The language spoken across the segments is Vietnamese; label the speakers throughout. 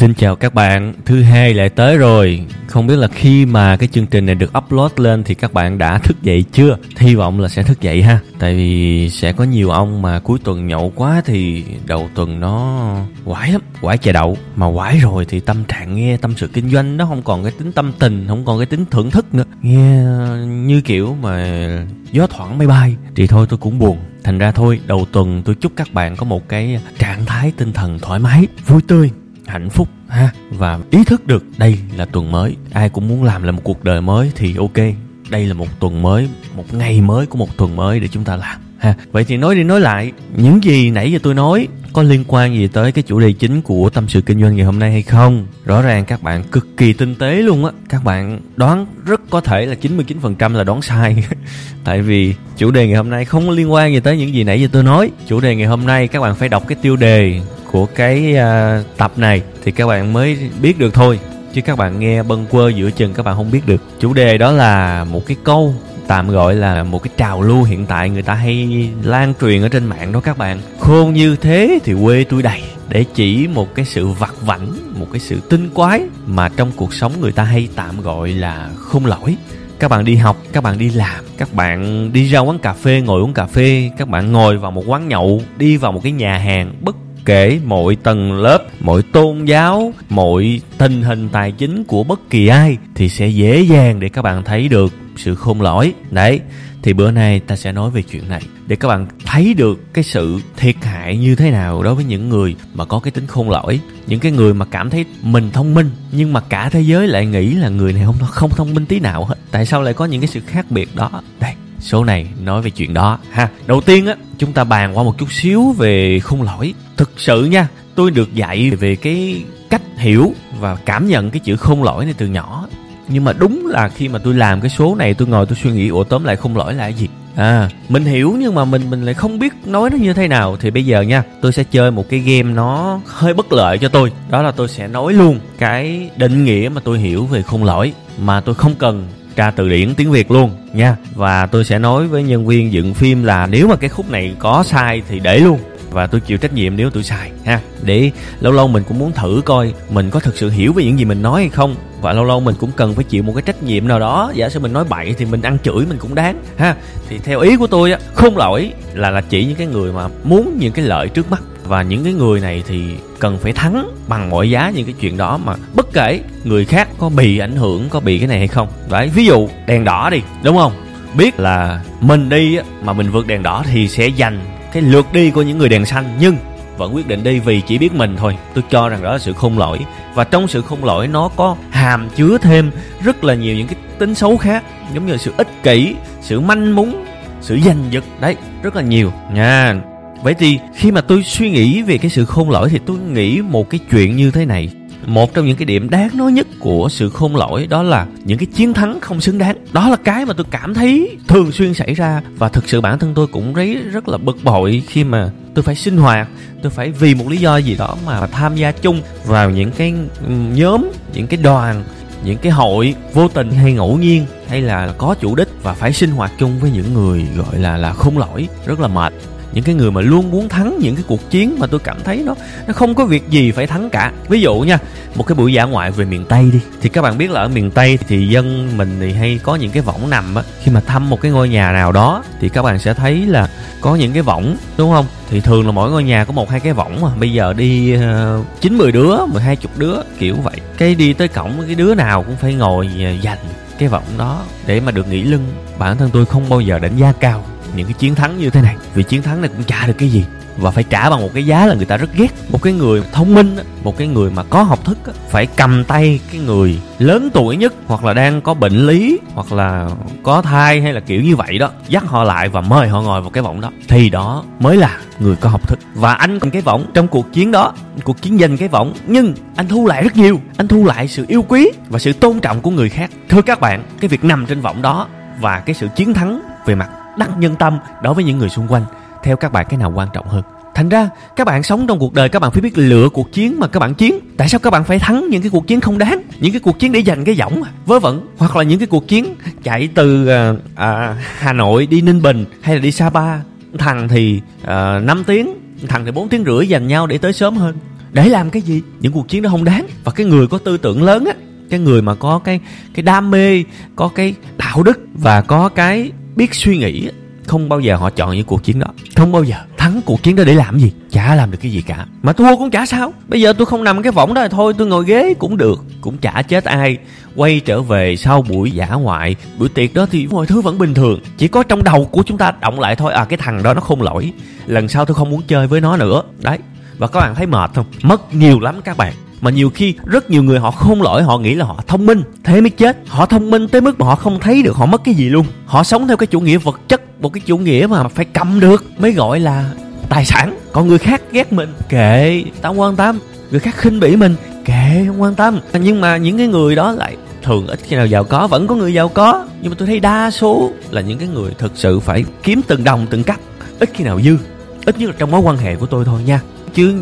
Speaker 1: Xin chào các bạn, thứ hai lại tới rồi. Không biết là khi mà cái chương trình này được upload lên thì các bạn đã thức dậy chưa? Hy vọng là sẽ thức dậy ha. Tại vì sẽ có nhiều ông mà cuối tuần nhậu quá thì đầu tuần nó quải lắm, quải chè đậu. Mà quải rồi thì tâm trạng nghe tâm sự kinh doanh nó không còn cái tính tâm tình, không còn cái tính thưởng thức nữa. Nghe như kiểu mà gió thoảng bay bay thì thôi tôi cũng buồn thành ra thôi đầu tuần tôi chúc các bạn có một cái trạng thái tinh thần thoải mái vui tươi hạnh phúc ha. Và ý thức được đây là tuần mới, ai cũng muốn làm là một cuộc đời mới thì ok. Đây là một tuần mới, một ngày mới của một tuần mới để chúng ta làm ha. Vậy thì nói đi nói lại, những gì nãy giờ tôi nói có liên quan gì tới cái chủ đề chính của tâm sự kinh doanh ngày hôm nay hay không? Rõ ràng các bạn cực kỳ tinh tế luôn á. Các bạn đoán rất có thể là 99% là đoán sai. Tại vì chủ đề ngày hôm nay không liên quan gì tới những gì nãy giờ tôi nói. Chủ đề ngày hôm nay các bạn phải đọc cái tiêu đề của cái à, tập này thì các bạn mới biết được thôi, chứ các bạn nghe bâng quơ giữa chừng các bạn không biết được. Chủ đề đó là một cái câu tạm gọi là một cái trào lưu hiện tại người ta hay lan truyền ở trên mạng đó các bạn. Khôn như thế thì quê tôi đầy, để chỉ một cái sự vặt vảnh, một cái sự tinh quái mà trong cuộc sống người ta hay tạm gọi là khôn lỗi. Các bạn đi học, các bạn đi làm, các bạn đi ra quán cà phê, ngồi uống cà phê, các bạn ngồi vào một quán nhậu, đi vào một cái nhà hàng, bất kể mọi tầng lớp, mọi tôn giáo, mọi tình hình tài chính của bất kỳ ai thì sẽ dễ dàng để các bạn thấy được sự khôn lỗi. Đấy, thì bữa nay ta sẽ nói về chuyện này để các bạn thấy được cái sự thiệt hại như thế nào đối với những người mà có cái tính khôn lỗi. Những cái người mà cảm thấy mình thông minh, nhưng mà cả thế giới lại nghĩ là người này không không thông minh tí nào hết. Tại sao lại có những cái sự khác biệt đó? Đây số này nói về chuyện đó ha. Đầu tiên á, chúng ta bàn qua một chút xíu về khung lỗi. Thực sự nha, tôi được dạy về cái cách hiểu và cảm nhận cái chữ khung lỗi này từ nhỏ. Nhưng mà đúng là khi mà tôi làm cái số này, tôi ngồi tôi suy nghĩ, ủa, tóm lại khung lỗi là cái gì? À mình hiểu nhưng mà mình mình lại không biết nói nó như thế nào. Thì bây giờ nha, tôi sẽ chơi một cái game nó hơi bất lợi cho tôi. Đó là tôi sẽ nói luôn cái định nghĩa mà tôi hiểu về khung lỗi mà tôi không cần tra từ điển tiếng Việt luôn, nha. Và tôi sẽ nói với nhân viên dựng phim là nếu mà cái khúc này có sai thì để luôn. Và tôi chịu trách nhiệm nếu tôi sai, ha. Để lâu lâu mình cũng muốn thử coi mình có thực sự hiểu về những gì mình nói hay không. Và lâu lâu mình cũng cần phải chịu một cái trách nhiệm nào đó. Giả sử mình nói bậy thì mình ăn chửi mình cũng đáng, ha. Thì theo ý của tôi á, không lỗi là là chỉ những cái người mà muốn những cái lợi trước mắt và những cái người này thì cần phải thắng bằng mọi giá những cái chuyện đó mà bất kể người khác có bị ảnh hưởng, có bị cái này hay không. Đấy, ví dụ đèn đỏ đi, đúng không? Biết là mình đi mà mình vượt đèn đỏ thì sẽ giành cái lượt đi của những người đèn xanh. Nhưng vẫn quyết định đi vì chỉ biết mình thôi. Tôi cho rằng đó là sự khôn lỗi. Và trong sự khôn lỗi nó có hàm chứa thêm rất là nhiều những cái tính xấu khác, giống như sự ích kỷ, sự manh mún sự giành giật. Đấy, rất là nhiều nha vậy thì khi mà tôi suy nghĩ về cái sự khôn lỗi thì tôi nghĩ một cái chuyện như thế này. Một trong những cái điểm đáng nói nhất của sự khôn lỗi đó là những cái chiến thắng không xứng đáng. Đó là cái mà tôi cảm thấy thường xuyên xảy ra và thực sự bản thân tôi cũng thấy rất là bực bội khi mà tôi phải sinh hoạt, tôi phải vì một lý do gì đó mà tham gia chung vào những cái nhóm, những cái đoàn, những cái hội vô tình hay ngẫu nhiên hay là có chủ đích và phải sinh hoạt chung với những người gọi là là khôn lỗi. Rất là mệt những cái người mà luôn muốn thắng những cái cuộc chiến mà tôi cảm thấy nó nó không có việc gì phải thắng cả. Ví dụ nha một cái buổi dã ngoại về miền tây đi. Thì các bạn biết là ở miền tây thì dân mình thì hay có những cái võng nằm á. Khi mà thăm một cái ngôi nhà nào đó thì các bạn sẽ thấy là có những cái võng đúng không? Thì thường là mỗi ngôi nhà có một hai cái võng mà. Bây giờ đi ờ, chín uh, mười đứa mười hai chục đứa kiểu vậy. Cái đi tới cổng cái đứa nào cũng phải ngồi ờ, dành cái võng đó để mà được nghỉ lưng. Bản thân tôi không bao giờ đánh giá cao những cái chiến thắng như thế này. Vì chiến thắng này cũng trả được cái gì? Và phải trả bằng một cái giá là người ta rất ghét. Một cái người thông minh một cái người mà có học thức phải cầm tay cái người lớn tuổi nhất, hoặc là đang có bệnh lý, hoặc là có thai hay là kiểu như vậy đó, dắt họ lại và mời họ ngồi vào cái võng đó. Thì đó mới là người có học thức. Và anh cầm cái võng trong cuộc chiến đó, cuộc chiến giành cái võng nhưng anh thu lại rất nhiều. Anh thu lại sự yêu quý và sự tôn trọng của người khác. Thưa các bạn, cái việc nằm trên võng đó và cái sự chiến thắng về mặt đắc nhân tâm đối với những người xung quanh. Theo các bạn cái nào quan trọng hơn? Thành ra các bạn sống trong cuộc đời các bạn phải biết lựa cuộc chiến mà các bạn chiến. Tại sao các bạn phải thắng những cái cuộc chiến không đáng? Những cái cuộc chiến để giành cái võng à? vớ vẩn. Hoặc là những cái cuộc chiến chạy từ à, à, hà nội đi ninh bình hay là đi sapa. Thằng thì ờ, à, 5 tiếng thằng thì 4 tiếng rưỡi dành nhau để tới sớm hơn. Để làm cái gì? Những cuộc chiến đó không đáng. Và cái người có tư tưởng lớn á cái người mà có cái cái đam mê có cái đạo đức và có cái biết suy nghĩ không bao giờ họ chọn những cuộc chiến đó. Không bao giờ. Thắng cuộc chiến đó để làm gì? Chả làm được cái gì cả. Mà thua cũng chả sao. Bây giờ tôi không nằm cái võng đó thôi tôi ngồi ghế cũng được cũng chả chết ai. Quay trở về sau buổi giả ngoại buổi tiệc đó thì mọi thứ vẫn bình thường. Chỉ có trong đầu của chúng ta động lại thôi à cái thằng đó nó không lỗi. Lần sau tôi không muốn chơi với nó nữa. Đấy. Và các bạn thấy mệt không? Mất nhiều lắm các bạn mà nhiều khi rất nhiều người họ không lỗi, họ nghĩ là họ thông minh, thế mới chết. Họ thông minh tới mức mà họ không thấy được họ mất cái gì luôn. Họ sống theo cái chủ nghĩa vật chất, một cái chủ nghĩa mà phải cầm được, mới gọi là tài sản. Còn người khác ghét mình, kệ tao quan tâm. Người khác khinh bỉ mình, kệ, không quan tâm. Nhưng mà những cái người đó lại thường ít khi nào giàu có, vẫn có người giàu có. Nhưng mà tôi thấy đa số là những cái người thực sự phải kiếm từng đồng, từng cắt, ít khi nào dư. Ít nhất là trong mối quan hệ của tôi thôi nha. Chứ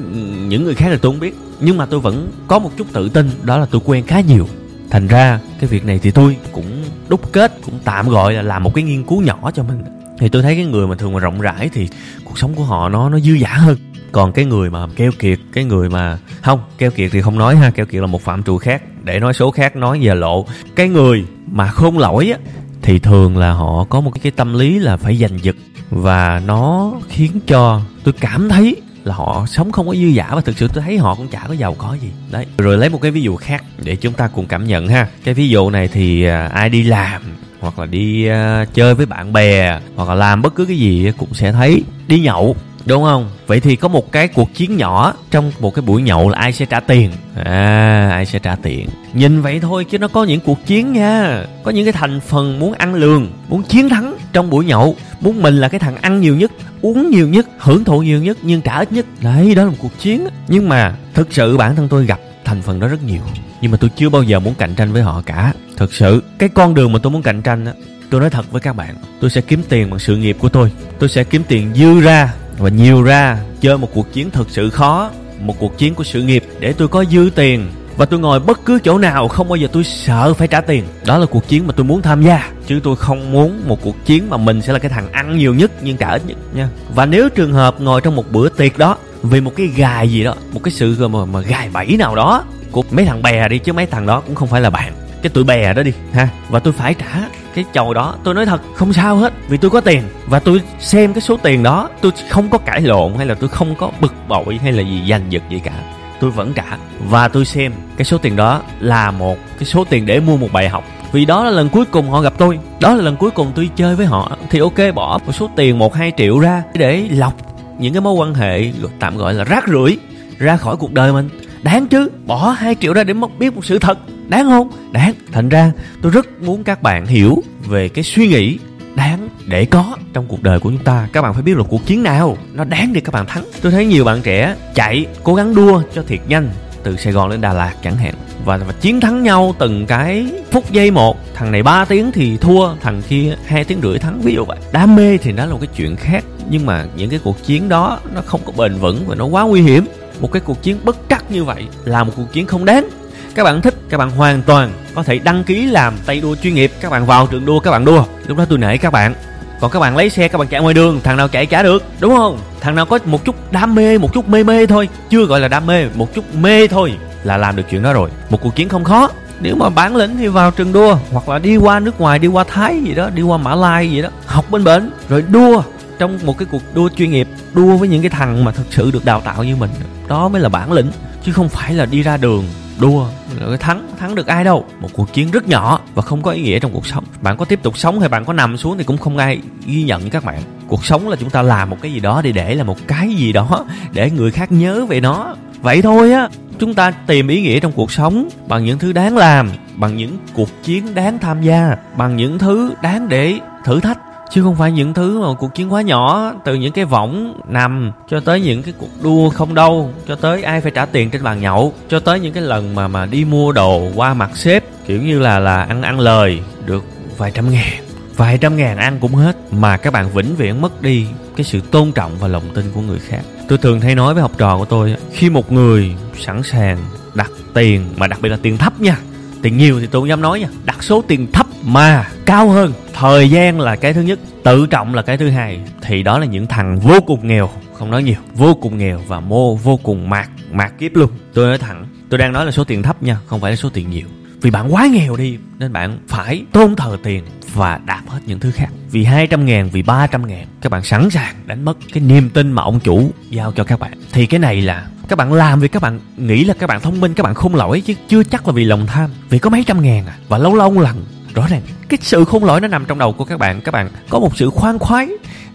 Speaker 1: những người khác là tôi không biết nhưng mà tôi vẫn có một chút tự tin, đó là tôi quen khá nhiều. Thành ra, cái việc này thì tôi cũng đúc kết, cũng tạm gọi là làm một cái nghiên cứu nhỏ cho mình. Thì tôi thấy cái người mà thường mà rộng rãi thì cuộc sống của họ nó nó dư dả hơn. Còn cái người mà keo kiệt, cái người mà, không, keo kiệt thì không nói ha, keo kiệt là một phạm trù khác. Để nói số khác, nói về lộ. Cái người mà khôn lỗi á, thì thường là họ có một cái tâm lý là phải giành giật. Và nó khiến cho tôi cảm thấy là họ sống không có dư giả và thực sự tôi thấy họ cũng chả có giàu có gì. Đấy. Rồi lấy một cái ví dụ khác để chúng ta cùng cảm nhận ha. Cái ví dụ này thì à, ai đi làm hoặc là đi uh, chơi với bạn bè hoặc là làm bất cứ cái gì cũng sẽ thấy đi nhậu đúng không? Vậy thì có một cái cuộc chiến nhỏ trong một cái buổi nhậu là ai sẽ trả tiền? À ai sẽ trả tiền? Nhìn vậy thôi chứ nó có những cuộc chiến nha. Có những cái thành phần muốn ăn lường, muốn chiến thắng trong buổi nhậu. Muốn mình là cái thằng ăn nhiều nhất, uống nhiều nhất, hưởng thụ nhiều nhất, nhưng trả ít nhất. Đấy, đó là một cuộc chiến. Nhưng mà thực sự bản thân tôi gặp thành phần đó rất nhiều. Nhưng mà tôi chưa bao giờ muốn cạnh tranh với họ cả. Thực sự, cái con đường mà tôi muốn cạnh tranh á, tôi nói thật với các bạn, tôi sẽ kiếm tiền bằng sự nghiệp của tôi. Tôi sẽ kiếm tiền dư ra và nhiều ra chơi một cuộc chiến thực sự khó một cuộc chiến của sự nghiệp để tôi có dư tiền. Và tôi ngồi bất cứ chỗ nào không bao giờ tôi sợ phải trả tiền. Đó là cuộc chiến mà tôi muốn tham gia chứ tôi không muốn một cuộc chiến mà mình sẽ là cái thằng ăn nhiều nhất nhưng trả ít nhất nha. Và nếu trường hợp ngồi trong một bữa tiệc đó vì một cái gài gì đó một cái sự mà, mà gài bẫy nào đó của mấy thằng bè đi chứ mấy thằng đó cũng không phải là bạn cái tụi bè đó đi, ha? Và tôi phải trả cái chầu đó. Tôi nói thật, không sao hết, vì tôi có tiền. Và tôi xem cái số tiền đó, tôi không có cãi lộn hay là tôi không có bực bội hay là gì giành giật gì cả. Tôi vẫn trả. Và tôi xem cái số tiền đó là một cái số tiền để mua một bài học. Vì đó là lần cuối cùng họ gặp tôi. Đó là lần cuối cùng tôi chơi với họ. Thì ok, bỏ một số tiền một hai triệu ra để lọc những cái mối quan hệ tạm gọi là rác rưởi ra khỏi cuộc đời mình. Đáng chứ, bỏ hai triệu ra để mất, biết một sự thật đáng không? Đáng. Thành ra tôi rất muốn các bạn hiểu về cái suy nghĩ đáng để có trong cuộc đời của chúng ta. Các bạn phải biết là cuộc chiến nào nó đáng để các bạn thắng. Tôi thấy nhiều bạn trẻ chạy cố gắng đua cho thiệt nhanh từ sài gòn lên đà lạt chẳng hạn. Và, và chiến thắng nhau từng cái phút giây một. Thằng này 3 tiếng thì thua thằng kia hai tiếng rưỡi thắng. Ví dụ vậy. Đam mê thì đó là một cái chuyện khác nhưng mà những cái cuộc chiến đó nó không có bền vững và nó quá nguy hiểm. Một cái cuộc chiến bất trắc như vậy là một cuộc chiến không đáng các bạn thích, các bạn hoàn toàn có thể đăng ký làm tay đua chuyên nghiệp. Các bạn vào trường đua, các bạn đua. Lúc đó tôi nể các bạn. Còn các bạn lấy xe, các bạn chạy ngoài đường, thằng nào chạy trả được, đúng không? Thằng nào có một chút đam mê, một chút mê mê thôi. Chưa gọi là đam mê, một chút mê thôi là làm được chuyện đó rồi. Một cuộc chiến không khó. Nếu mà bản lĩnh thì vào trường đua, hoặc là đi qua nước ngoài, đi qua thái gì đó, đi qua mã lai gì đó, học bên bển, rồi đua trong một cái cuộc đua chuyên nghiệp, đua với những cái thằng mà thực sự được đào tạo như mình. Đó mới là bản lĩnh, chứ không phải là đi ra đường đua rồi thắng thắng được ai đâu. Một cuộc chiến rất nhỏ và không có ý nghĩa trong cuộc sống. Bạn có tiếp tục sống hay bạn có nằm xuống thì cũng không ai ghi nhận các bạn. Cuộc sống là chúng ta làm một cái gì đó để để là một cái gì đó để người khác nhớ về nó. Vậy thôi á, chúng ta tìm ý nghĩa trong cuộc sống bằng những thứ đáng làm, bằng những cuộc chiến đáng tham gia, bằng những thứ đáng để thử thách chứ không phải những thứ mà cuộc chiến quá nhỏ, từ những cái võng nằm, cho tới những cái cuộc đua không đâu, cho tới ai phải trả tiền trên bàn nhậu, cho tới những cái lần mà mà đi mua đồ qua mặt sếp, kiểu như là là ăn ăn lời, được vài trăm ngàn. Vài trăm ngàn ăn cũng hết, mà các bạn vĩnh viễn mất đi cái sự tôn trọng và lòng tin của người khác. Tôi thường hay nói với học trò của tôi khi một người sẵn sàng đặt tiền, mà đặc biệt là tiền thấp nha, tiền nhiều thì tôi không dám nói nha, đặt số tiền thấp mà cao hơn, thời gian là cái thứ nhất, tự trọng là cái thứ hai. Thì đó là những thằng vô cùng nghèo, không nói nhiều, vô cùng nghèo và mô vô cùng mạt mạt kiếp luôn. Tôi nói thẳng, tôi đang nói là số tiền thấp nha, không phải là số tiền nhiều. Vì bạn quá nghèo đi, nên bạn phải tôn thờ tiền và đạp hết những thứ khác. Vì 200 ngàn, vì 300 ngàn, các bạn sẵn sàng đánh mất cái niềm tin mà ông chủ giao cho các bạn. Thì cái này là các bạn làm vì các bạn nghĩ là các bạn thông minh, các bạn không lỗi chứ chưa chắc là vì lòng tham. Vì có mấy trăm ngàn à và lâu lâu lần rõ ràng cái sự khôn lỗi nó nằm trong đầu của các bạn. Các bạn có một sự khoan khoái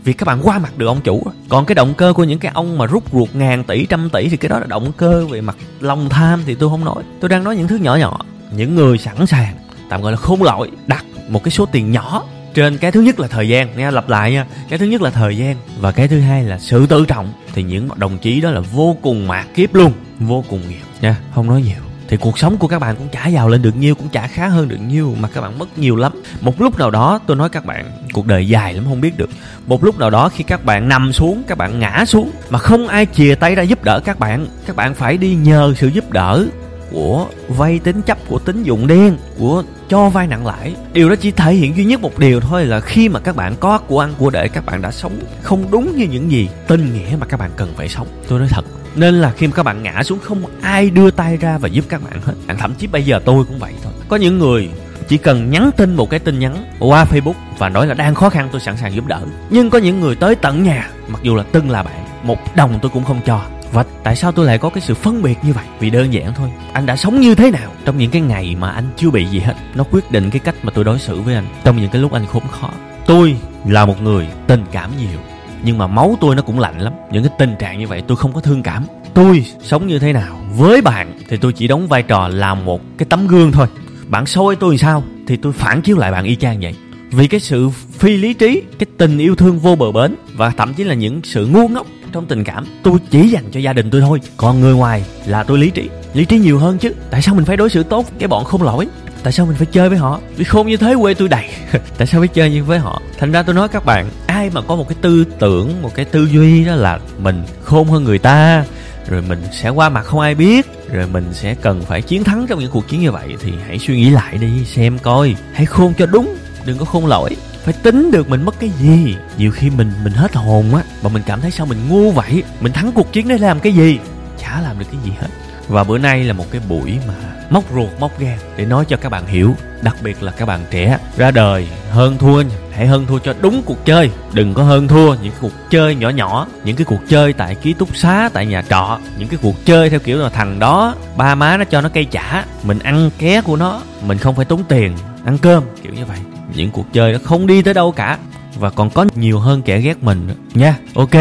Speaker 1: vì các bạn qua mặt được ông chủ. Còn cái động cơ của những cái ông mà rút ruột ngàn tỷ, trăm tỷ thì cái đó là động cơ về mặt lòng tham thì tôi không nói. Tôi đang nói những thứ nhỏ nhỏ, những người sẵn sàng, tạm gọi là khôn lỗi, đặt một cái số tiền nhỏ trên cái thứ nhất là thời gian. Nghe lặp lại nha, cái thứ nhất là thời gian và cái thứ hai là sự tự trọng. Thì những đồng chí đó là vô cùng mạt kiếp luôn, vô cùng nghiệp nha, không nói nhiều thì cuộc sống của các bạn cũng chả giàu lên được nhiêu, cũng chả khá hơn được nhiêu, mà các bạn mất nhiều lắm. Một lúc nào đó, tôi nói các bạn, cuộc đời dài lắm, không biết được. Một lúc nào đó khi các bạn nằm xuống, các bạn ngã xuống, mà không ai chìa tay ra giúp đỡ các bạn các bạn phải đi nhờ sự giúp đỡ của vay tín chấp, của tín dụng đen, của cho vay nặng lãi. Điều đó chỉ thể hiện duy nhất một điều thôi là khi mà các bạn có của ăn của để, các bạn đã sống không đúng như những gì tình nghĩa mà các bạn cần phải sống. Tôi nói thật nên là khi mà các bạn ngã xuống, không ai đưa tay ra và giúp các bạn hết. Thậm chí bây giờ tôi cũng vậy thôi. Có những người chỉ cần nhắn tin một cái tin nhắn qua facebook và nói là đang khó khăn, tôi sẵn sàng giúp đỡ. Nhưng có những người tới tận nhà, mặc dù là từng là bạn, một đồng tôi cũng không cho. Và tại sao tôi lại có cái sự phân biệt như vậy? Vì đơn giản thôi, anh đã sống như thế nào? Trong những cái ngày mà anh chưa bị gì hết, nó quyết định cái cách mà tôi đối xử với anh. Trong những cái lúc anh khốn khó, tôi là một người tình cảm nhiều nhưng mà máu tôi nó cũng lạnh lắm. Những cái tình trạng như vậy tôi không có thương cảm. Tôi sống như thế nào với bạn thì tôi chỉ đóng vai trò làm một cái tấm gương thôi. Bạn soi tôi sao thì tôi phản chiếu lại bạn y chang vậy. Vì cái sự phi lý trí cái tình yêu thương vô bờ bến và thậm chí là những sự ngu ngốc trong tình cảm tôi chỉ dành cho gia đình tôi thôi. Còn người ngoài là tôi lý trí. Lý trí nhiều hơn chứ. Tại sao mình phải đối xử tốt cái bọn không lỗi tại sao mình phải chơi với họ? Vì khôn như thế quê tôi đầy. Tại sao phải chơi như với họ? Thành ra tôi nói các bạn, ai mà có một cái tư tưởng, một cái tư duy đó là mình khôn hơn người ta, rồi mình sẽ qua mặt không ai biết, rồi mình sẽ cần phải chiến thắng trong những cuộc chiến như vậy, thì hãy suy nghĩ lại đi, xem coi. Hãy khôn cho đúng, đừng có khôn lỗi. Phải tính được mình mất cái gì. Nhiều khi mình mình hết hồn á, mà mình cảm thấy sao mình ngu vậy? Mình thắng cuộc chiến để làm cái gì? Chả làm được cái gì hết và bữa nay là một cái buổi mà móc ruột, móc gan để nói cho các bạn hiểu, đặc biệt là các bạn trẻ ra đời hơn thua hãy hơn thua cho đúng cuộc chơi. Đừng có hơn thua những cuộc chơi nhỏ nhỏ, những cái cuộc chơi tại ký túc xá, tại nhà trọ, những cái cuộc chơi theo kiểu là thằng đó, ba má nó cho nó cây chả, mình ăn ké của nó, mình không phải tốn tiền ăn cơm, kiểu như vậy. Những cuộc chơi nó không đi tới đâu cả. Và còn có nhiều hơn kẻ ghét mình nữa. Nha, ok.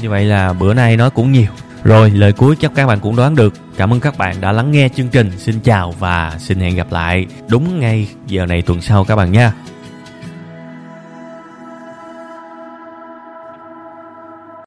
Speaker 1: Như vậy là bữa nay nói cũng nhiều. Rồi, lời cuối chắc các bạn cũng đoán được cảm ơn các bạn đã lắng nghe chương trình. Xin chào và xin hẹn gặp lại. Đúng ngay giờ này tuần sau các bạn nha.